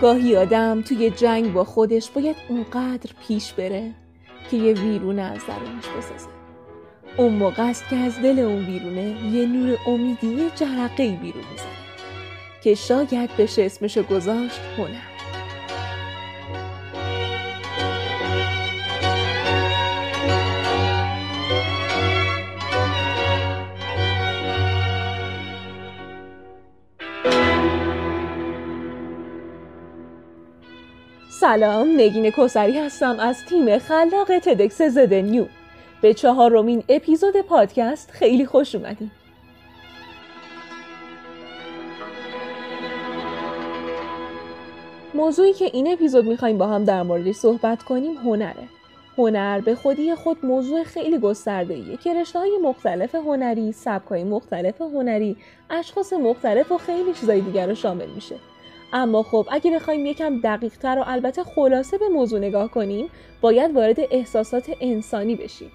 گاهی آدم توی جنگ با خودش باید اونقدر پیش بره که یه ویرونه از درونش بسازه. اون موقع است که از دل اون ویرونه یه نور امیدی یه جرقه بیرون می‌زنه که شاید بشه اسمشو گذاشت هنر. سلام نگین کسری هستم از تیم خلاق تدکس زده نیو. به چهارمین اپیزود پادکست خیلی خوش اومدیم موضوعی که این اپیزود می‌خوایم با هم در موردش صحبت کنیم هنره. هنر به خودی خود موضوع خیلی گسترده ایه که رشته های مختلف هنری، سبک های مختلف هنری، اشخاص مختلف و خیلی چیزای دیگر رو شامل میشه. اما خب اگه بخوایم یکم دقیق تر و البته خلاصه به موضوع نگاه کنیم باید وارد احساسات انسانی بشیم.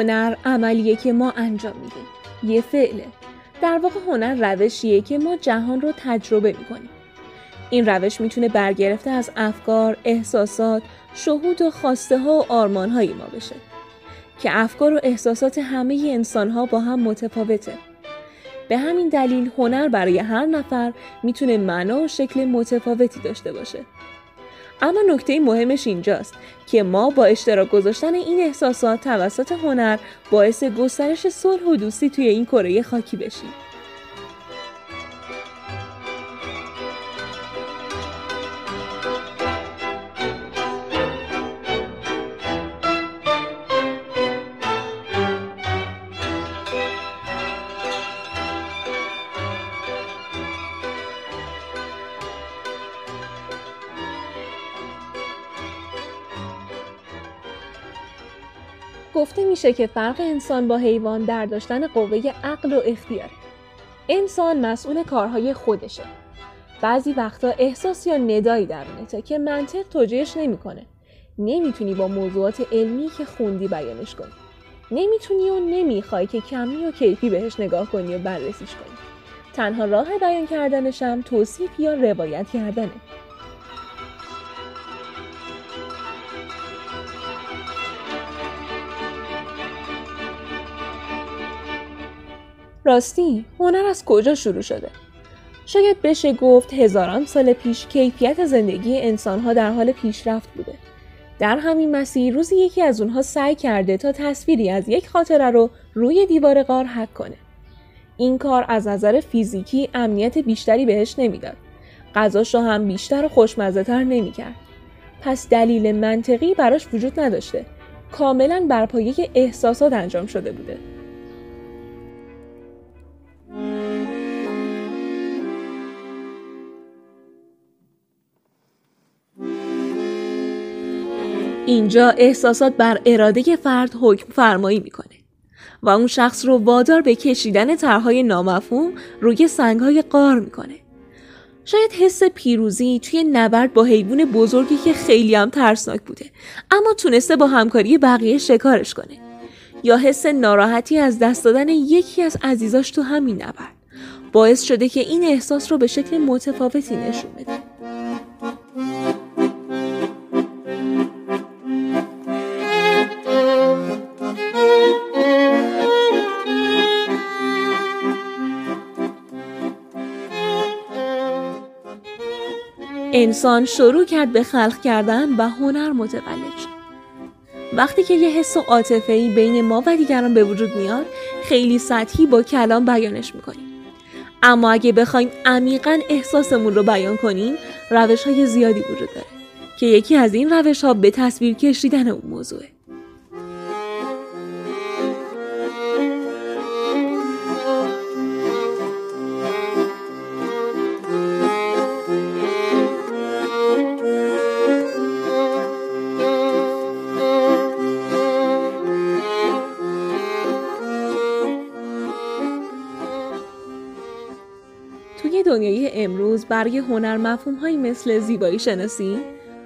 هنر عملیه که ما انجام میدیم. یه فعله. در واقع هنر روشیه که ما جهان رو تجربه می‌کنیم. این روش می‌تونه برگرفته از افکار، احساسات، شهود و خواسته ها و آرمان های ما بشه. که افکار و احساسات همه انسان ها با هم متفاوته. به همین دلیل هنر برای هر نفر می‌تونه معنا و شکل متفاوتی داشته باشه. اما نکته مهمش اینجاست که ما با اشتراک گذاشتن این احساسات توسط هنر باعث گسترش صلح و دوستی توی این کره خاکی بشیم. گفته میشه که فرق انسان با حیوان در داشتن قوه عقل و اختیاره. انسان مسئول کارهای خودشه. بعضی وقتا احساس یا ندایی درونته که منطق توجیهش نمی‌کنه. نمی‌تونی با موضوعات علمی که خوندی بیانش کنی. نمی‌تونی و نمی‌خوای که کمی و کیفی بهش نگاه کنی و بررسیش کنی. تنها راه بیان کردنشم توصیف یا روایت کردنه. راستی هنر از کجا شروع شده؟ شاید بشه گفت هزاران سال پیش کیفیت زندگی انسانها در حال پیشرفت بوده. در همین مسیر روزی یکی از اونها سعی کرده تا تصویری از یک خاطره رو روی دیوار غار حک کنه. این کار از نظر فیزیکی امنیت بیشتری بهش نمی‌داد. غذاش هم بیشتر و خوشمزه تر نمی‌کرد. پس دلیل منطقی براش وجود نداشته. کاملا بر پایه احساسات انجام شده بوده. اینجا احساسات بر اراده فرد حکم فرمایی می‌کنه و اون شخص رو وادار به کشیدن طرحهای نامفهوم روی سنگهای قار می‌کنه. شاید حس پیروزی توی نبرد با حیوان بزرگی که خیلی هم ترسناک بوده اما تونسته با همکاری بقیه شکارش کنه یا حس ناراحتی از دست دادن یکی از عزیزاش تو همین نبرد باعث شده که این احساس رو به شکل متفاوتی نشون بده انسان شروع کرد به خلق کردن و هنر متولد شد. وقتی که یه حس و عاطفه‌ای بین ما و دیگران به وجود میاد خیلی سطحی با کلام بیانش می‌کنیم اما اگه بخوایم عمیقا احساسمون رو بیان کنیم روش های زیادی وجود داره که یکی از این روش ها به تصویر کشیدن اون موضوعه برای هنر مفهومهایی مثل زیبایی شناسی،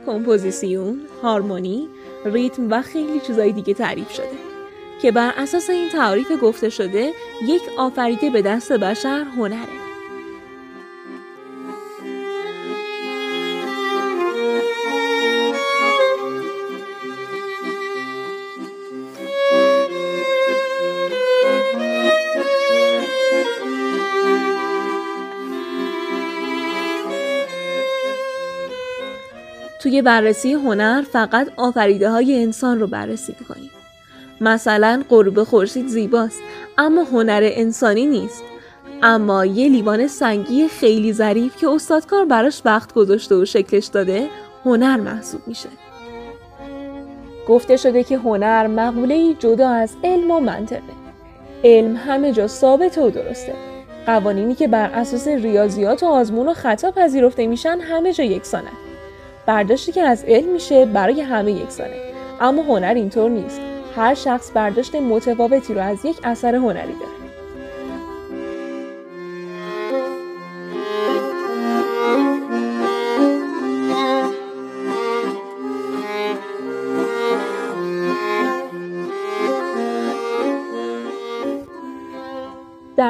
کمپوزیسیون، هارمونی، ریتم و خیلی چیزای دیگه تعریف شده که بر اساس این تعریف گفته شده یک آفریده به دست بشر هنره. توی بررسی هنر فقط آفریده های انسان رو بررسی می‌کنیم. مثلا غروب خورشید زیباست اما هنر انسانی نیست. اما یه لیوان سنگی خیلی ظریف که استادکار براش وقت گذاشته و شکلش داده هنر محسوب میشه. گفته شده که هنر مقوله جدا از علم و منطقه. علم همه جا ثابت و درسته. قوانینی که بر اساس ریاضیات و آزمون و خطا پذیرفته میشن همه جا یکسانه. برداشتی که از علم میشه برای همه یکسانه. اما هنر اینطور نیست. هر شخص برداشت متفاوتی رو از یک اثر هنری داره.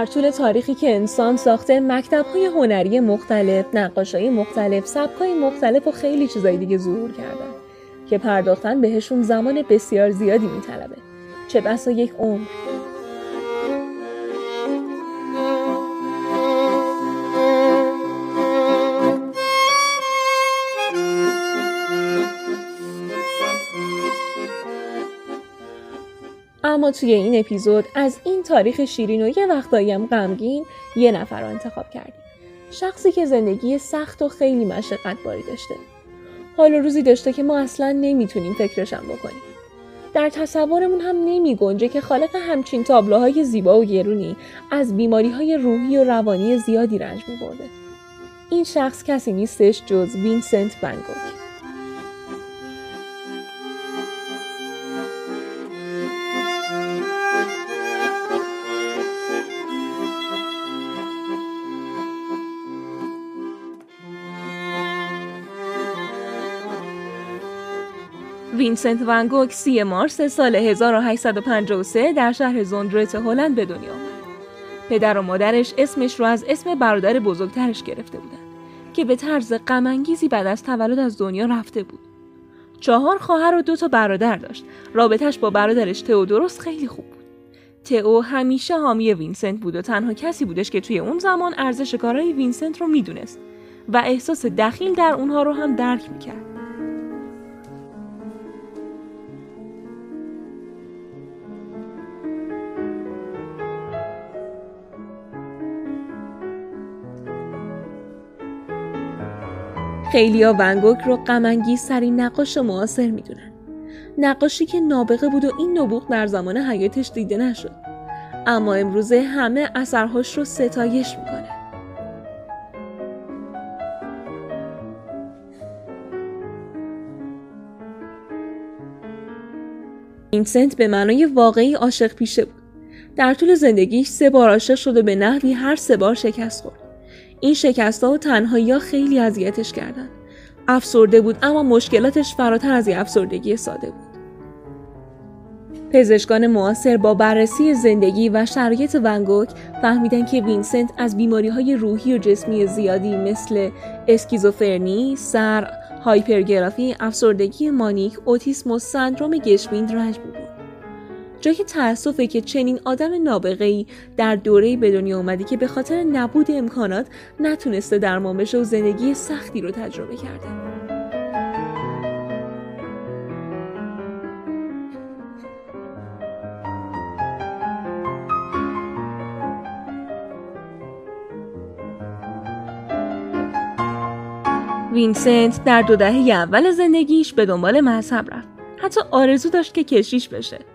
در طول تاریخی که انسان ساخته مکتب های هنری مختلف، نقاش های مختلف، سبک های مختلف و خیلی چیزای دیگه ظهور کردن که پرداختن بهشون زمان بسیار زیادی میطلبه. چه بسا یک عمر. توی این اپیزود از این تاریخ شیرین و یه وقتایی هم غمگین یه نفر رو انتخاب کردیم شخصی که زندگی سخت و خیلی مشقت باری داشته حالا روزی داشته که ما اصلا نمی‌تونیم فکرشم بکنیم در تصورمون هم نمی گنجه که خالق همچین تابلوهای زیبا و گرونی از بیماری های روحی و روانی زیادی رنج می برده. این شخص کسی نیستش جز وینسنت ونگوک. وینسنت ونگوک سی مارس سال 1853 در شهر زوندرت هلند به دنیا آمد. پدر و مادرش اسمش رو از اسم برادر بزرگترش گرفته بودند که به طرز غمانگیزی بعد از تولد از دنیا رفته بود. چهار خواهر و دو تا برادر داشت. رابطش با برادرش تئودوروس خیلی خوب بود. تئو همیشه حامی وینسنت بود و تنها کسی بودش که توی اون زمان ارزش کارهای وینسنت رو می‌دونست و احساس دخیل در اونها رو هم درک می‌کرد. خیلیا ونگوک رو غمانگیز سرین نقاش معاصر می‌دونن. نقاشی که نابغه بود و این نبوغ در زمان حیاتش دیده نشد. اما امروزه همه اثرهاش رو ستایش می‌کنه. وینسنت به معنای واقعی عاشق پیشه بود. در طول زندگیش سه بار عاشق شده به نحوی هر سه بار شکست خورد. این شکست ها و تنهایی ها خیلی اذیتش کردن. افسرده بود اما مشکلاتش فراتر از یه افسردگی ساده بود. پزشکان معاصر با بررسی زندگی و شرایط ونگوک فهمیدن که وینسنت از بیماری های روحی و جسمی زیادی مثل اسکیزوفرنی، صرع، هایپرگرافی، افسردگی مانیک، اوتیسم و سندروم گشویند رنج بود. جای تأسفه که چنین آدم نابغه ای در دوره به دنیا اومده که به خاطر نبود امکانات نتونسته درمان بشه و زندگی سختی رو تجربه کرده. وینسنت در دو دهه اول زندگیش به دنبال مذهب رفت. حتی آرزو داشت که کشیش بشه.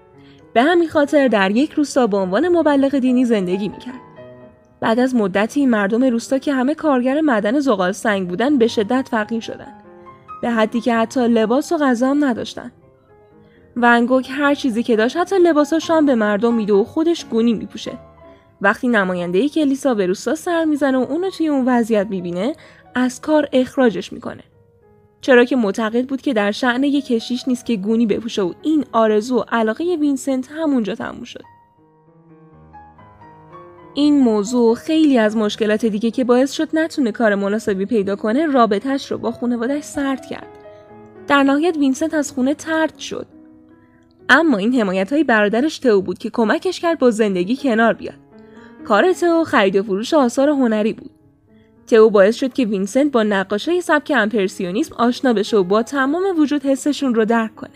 به همین خاطر در یک روستا به عنوان مبلغ دینی زندگی می‌کرد. بعد از مدتی مردم روستا که همه کارگر معدن زغال سنگ بودن به شدت فقیر شدند. به حدی که حتی لباس و غذا هم نداشتن. ونگوک هر چیزی که داشت حتی لباساش به مردم میده و خودش گونی میپوشه. وقتی نماینده کلیسا به روستا سر می‌زنه و اونو توی اون وضعیت می‌بینه از کار اخراجش می‌کنه. چرا که معتقد بود که در شأن یک کشیش نیست که گونی بپوشه و این آرزو و علاقه وینسنت همونجا تموم شد. این موضوع خیلی از مشکلات دیگه که باعث شد نتونه کار مناسبی پیدا کنه رابطهش رو با خانوادهش سرد کرد. در نهایت وینسنت از خونه طرد شد. اما این حمایت های برادرش تئو بود که کمکش کرد با زندگی کنار بیاد. کار تئو خرید و فروش آثار هنری بود. تئو باعث شد که وینسنت با نقاشای سبک امپرسیونیسم آشنا بشه و با تمام وجود حسشون رو درک کنه.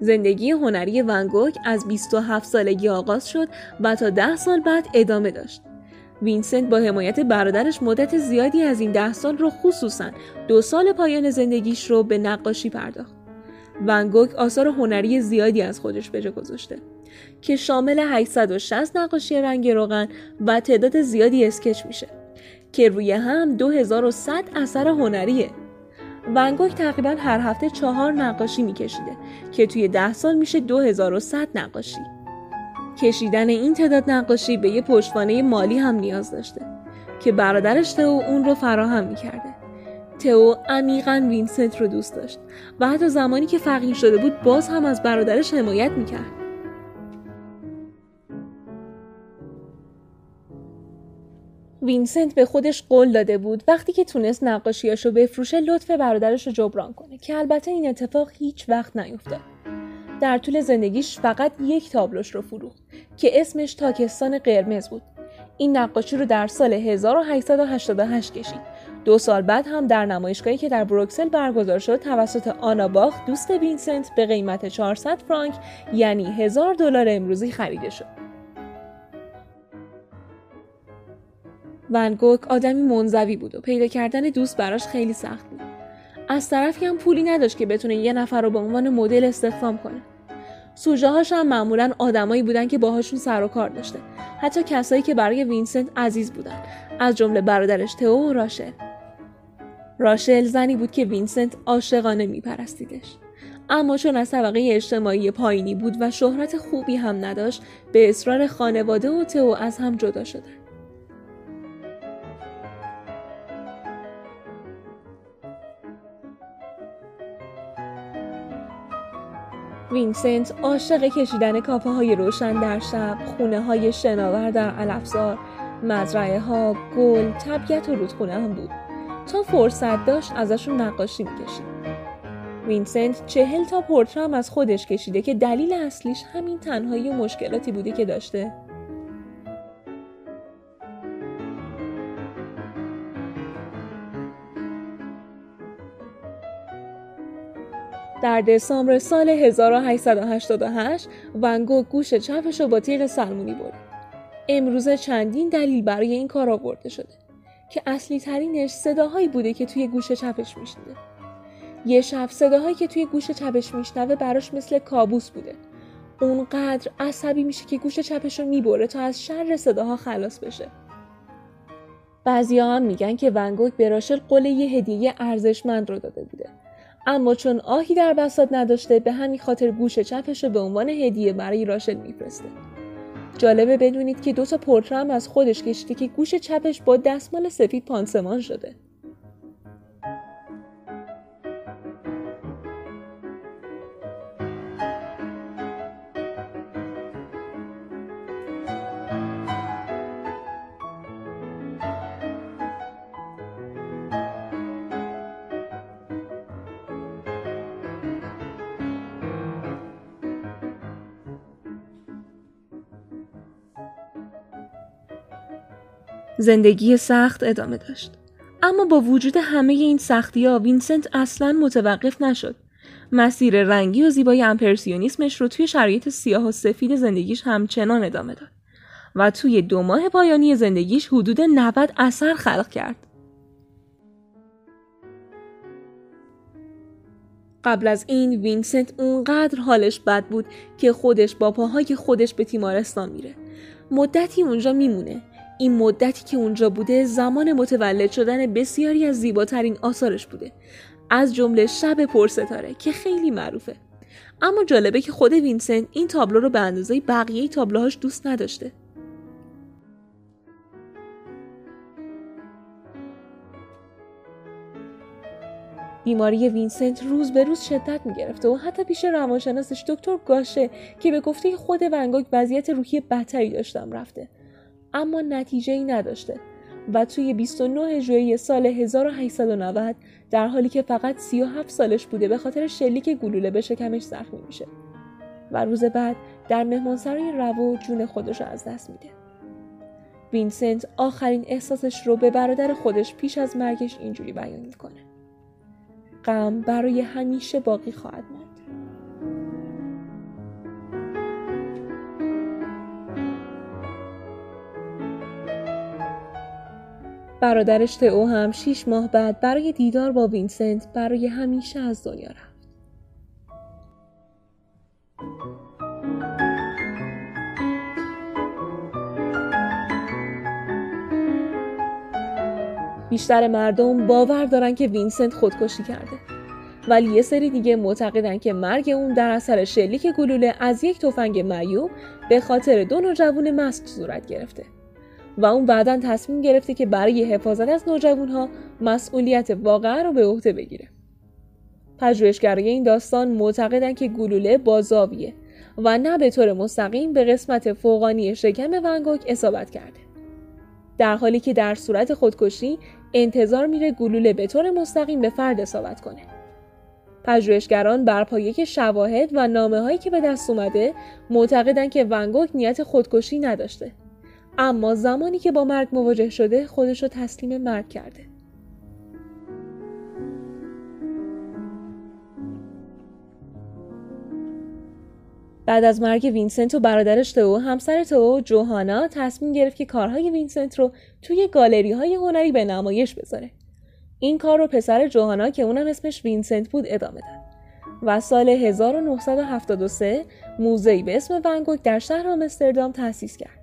زندگی هنری ونگوک از 27 سالگی آغاز شد و تا 10 سال بعد ادامه داشت. وینسنت با حمایت برادرش مدت زیادی از این ده سال رو خصوصا دو سال پایان زندگیش رو به نقاشی پرداخت. ونگوک آثار هنری زیادی از خودش به جا گذاشته که شامل 860 نقاشی رنگ روغن و تعداد زیادی اسکچ میشه که روی هم 2100 اثر هنریه. ونگوک تقریبا هر هفته چهار نقاشی میکشیده که توی ده سال میشه 2100 نقاشی. کشیدن این تعداد نقاشی به یه پشتوانه مالی هم نیاز داشته که برادرش تئو اون رو فراهم می‌کرده. تئو عمیقا وینسنت رو دوست داشت و حتی زمانی که فقیر شده بود باز هم از برادرش حمایت می‌کرد. وینسنت به خودش قول داده بود وقتی که تونست نقاشیاشو بفروشه لطف برادرش رو جبران کنه که البته این اتفاق هیچ وقت نیفتاد. در طول زندگیش فقط یک تابلوش رو فروخت که اسمش تاکستان قرمز بود. این نقاشی رو در سال 1888 کشید. دو سال بعد هم در نمایشگاهی که در بروکسل برگزار شد توسط آنا باخ دوست وینسنت به قیمت 400 فرانک یعنی هزار دلار امروزی خریده شد. ونگوک آدمی منزوی بود و پیدا کردن دوست براش خیلی سخت بود. از طرفی هم پولی نداشت که بتونه یه نفر رو به عنوان مدل استخدام کنه. سوژه هاش هم معمولا آدمایی بودن که باهاشون سر و کار داشته. حتی کسایی که برای وینسنت عزیز بودن. از جمله برادرش تئو و راشل. راشل زنی بود که وینسنت عاشقانه میپرستیدش. اما چون از طبقه اجتماعی پایینی بود و شهرت خوبی هم نداشت به اصرار خانواده و تئو از هم جدا شدن. وینسنت عاشق کشیدن کافه های روشن در شب، خونه های شناور در علفزار، مزرعه ها، گل، طبیعت و رودخونه هم بود. تا فرصت داشت ازشون نقاشی می‌کشید. وینسنت چهل تا پورتره هم از خودش کشیده که دلیل اصلیش همین تنهایی و مشکلاتی بوده که داشته. در دسامبر سال 1888 ونگو گوش چپش رو با تیغ سلمونی برد. امروزه چندین دلیل برای این کار آورده شده که اصلی ترینش صداهایی بوده که توی گوش چپش میشنیده. یه شب صداهایی که توی گوش چپش میشنوه براش مثل کابوس بوده. اونقدر عصبی میشه که گوش چپش رو می‌بره تا از شر صداها خلاص بشه. بعضی هم میگن که ونگوک به راشل قول یه هدیه ارزشمند رو داده بوده اما چون آهی در بساط نداشته به همین خاطر گوش چپش رو به عنوان هدیه برای راشل میفرسته. جالبه بدونید که دو تا پورتره از خودش کشیده که گوش چپش با دستمال سفید پانسمان شده. زندگی سخت ادامه داشت. اما با وجود همه این سختی ها وینسنت اصلا متوقف نشد. مسیر رنگی و زیبای امپرسیونیسمش رو توی شرایط سیاه و سفید زندگیش همچنان ادامه داد و توی دو ماه پایانی زندگیش حدود 90 اثر خلق کرد. قبل از این وینسنت اونقدر حالش بد بود که خودش با پاهای خودش به تیمارستان میره. مدتی اونجا میمونه این مدتی که اونجا بوده زمان متولد شدن بسیاری از زیباترین آثارش بوده. از جمله شب پرستاره که خیلی معروفه. اما جالبه که خود وینسنت این تابلو رو به اندازه بقیه تابلوهاش دوست نداشته. بیماری وینسنت روز به روز شدت می گرفته و حتی پیش روانشناسش دکتر گاشه که به گفته خود ونگوک وضعیت روحی بدتری داشتم رفته. اما نتیجه ای نداشته و توی 29 ژوئیه سال 1890 در حالی که فقط 37 سالش بوده به خاطر شلیک گلوله به شکمش زخمی میشه و روز بعد در مهمانسرای رو جون خودش رو از دست میده. وینسنت آخرین احساسش رو به برادر خودش پیش از مرگش اینجوری بیان می‌کنه. غم برای همیشه باقی خواهد ماند. برادرش تئو هم شیش ماه بعد برای دیدار با وینسنت برای همیشه از دنیا رفت. بیشتر مردم باور دارن که وینسنت خودکشی کرده ولی یه سری دیگه معتقدن که مرگ اون در اثر شلیک گلوله از یک تفنگ معیوب به خاطر دو نوجوان مست صورت گرفته و اون بعدا تصمیم گرفته که برای حفاظت از ها مسئولیت واقعا رو به عهده بگیره. پژوهشگرای این داستان معتقدن که گلوله بازاویه و نه به طور مستقیم به قسمت فوقانی شکم ونگوک اصابت کرده. در حالی که در صورت خودکشی انتظار میره گلوله به طور مستقیم به فرد اصابت کنه. پژوهشگران بر پایه شواهد و نامه هایی که به دست اومده معتقدن که ونگوک نیت خودکشی نداشته اما زمانی که با مرگ مواجه شده خودش رو تسلیم مرگ کرده. بعد از مرگ وینسنت و برادرش تئو همسر تئو جوهانا تصمیم گرفت که کارهای وینسنت رو توی گالری های هنری به نمایش بذاره. این کار رو پسر جوهانا که اونم اسمش وینسنت بود ادامه داد. و سال 1973 موزه‌ای به اسم ونگوک در شهر آمستردام تأسیس کرد.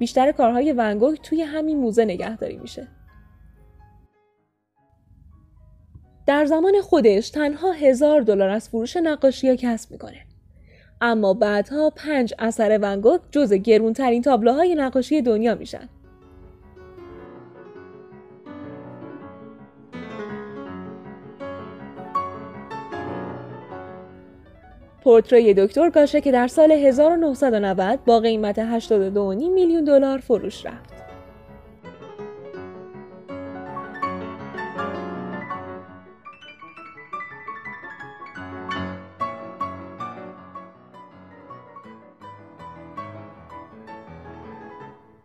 بیشتر کارهای ونگوک توی همین موزه نگهداری میشه. در زمان خودش تنها هزار دلار از فروش نقاشی کسب می‌کنه. اما بعدها پنج اثر ونگوک جز گرونترین تابلوهای نقاشی دنیا میشن. پورتری دکتر گاشه که در سال 1990 با قیمت 82.5 میلیون دلار فروش رفت.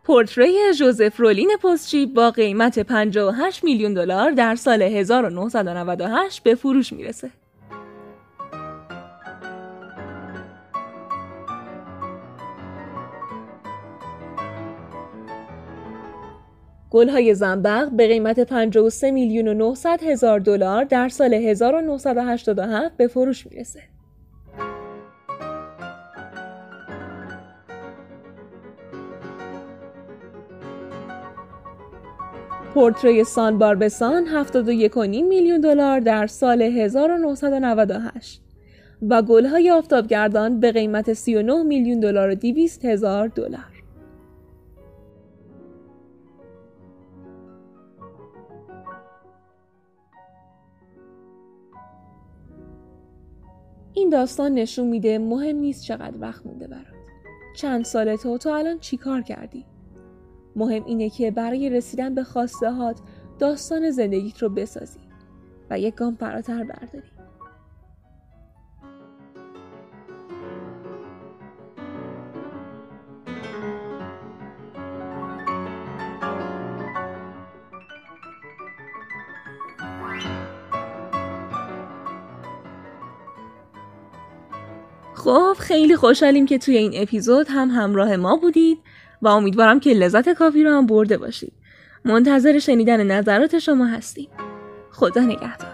پورتری جوزف رولین پستچی با قیمت 58 میلیون دلار در سال 1998 به فروش می‌رسه. گلهای زنبق به قیمت 53 میلیون و 900 هزار دلار در سال 1987 به فروش می‌رسه. پورتری سان باربسان 71.5 میلیون دلار در سال 1998 و گلهای آفتابگردان به قیمت 39 میلیون دلار و 200 هزار دلار. این داستان نشون میده مهم نیست چقدر وقت مونده برات. چند ساله تو تو الان چیکار کردی؟ مهم اینه که برای رسیدن به خواسته هات داستان زندگیت رو بسازی و یک گام فراتر برداری. خب خیلی خوشحالیم که توی این اپیزود هم همراه ما بودید و امیدوارم که لذت کافی رو هم برده باشید. منتظر شنیدن نظرات شما هستیم. خدا نگهدار.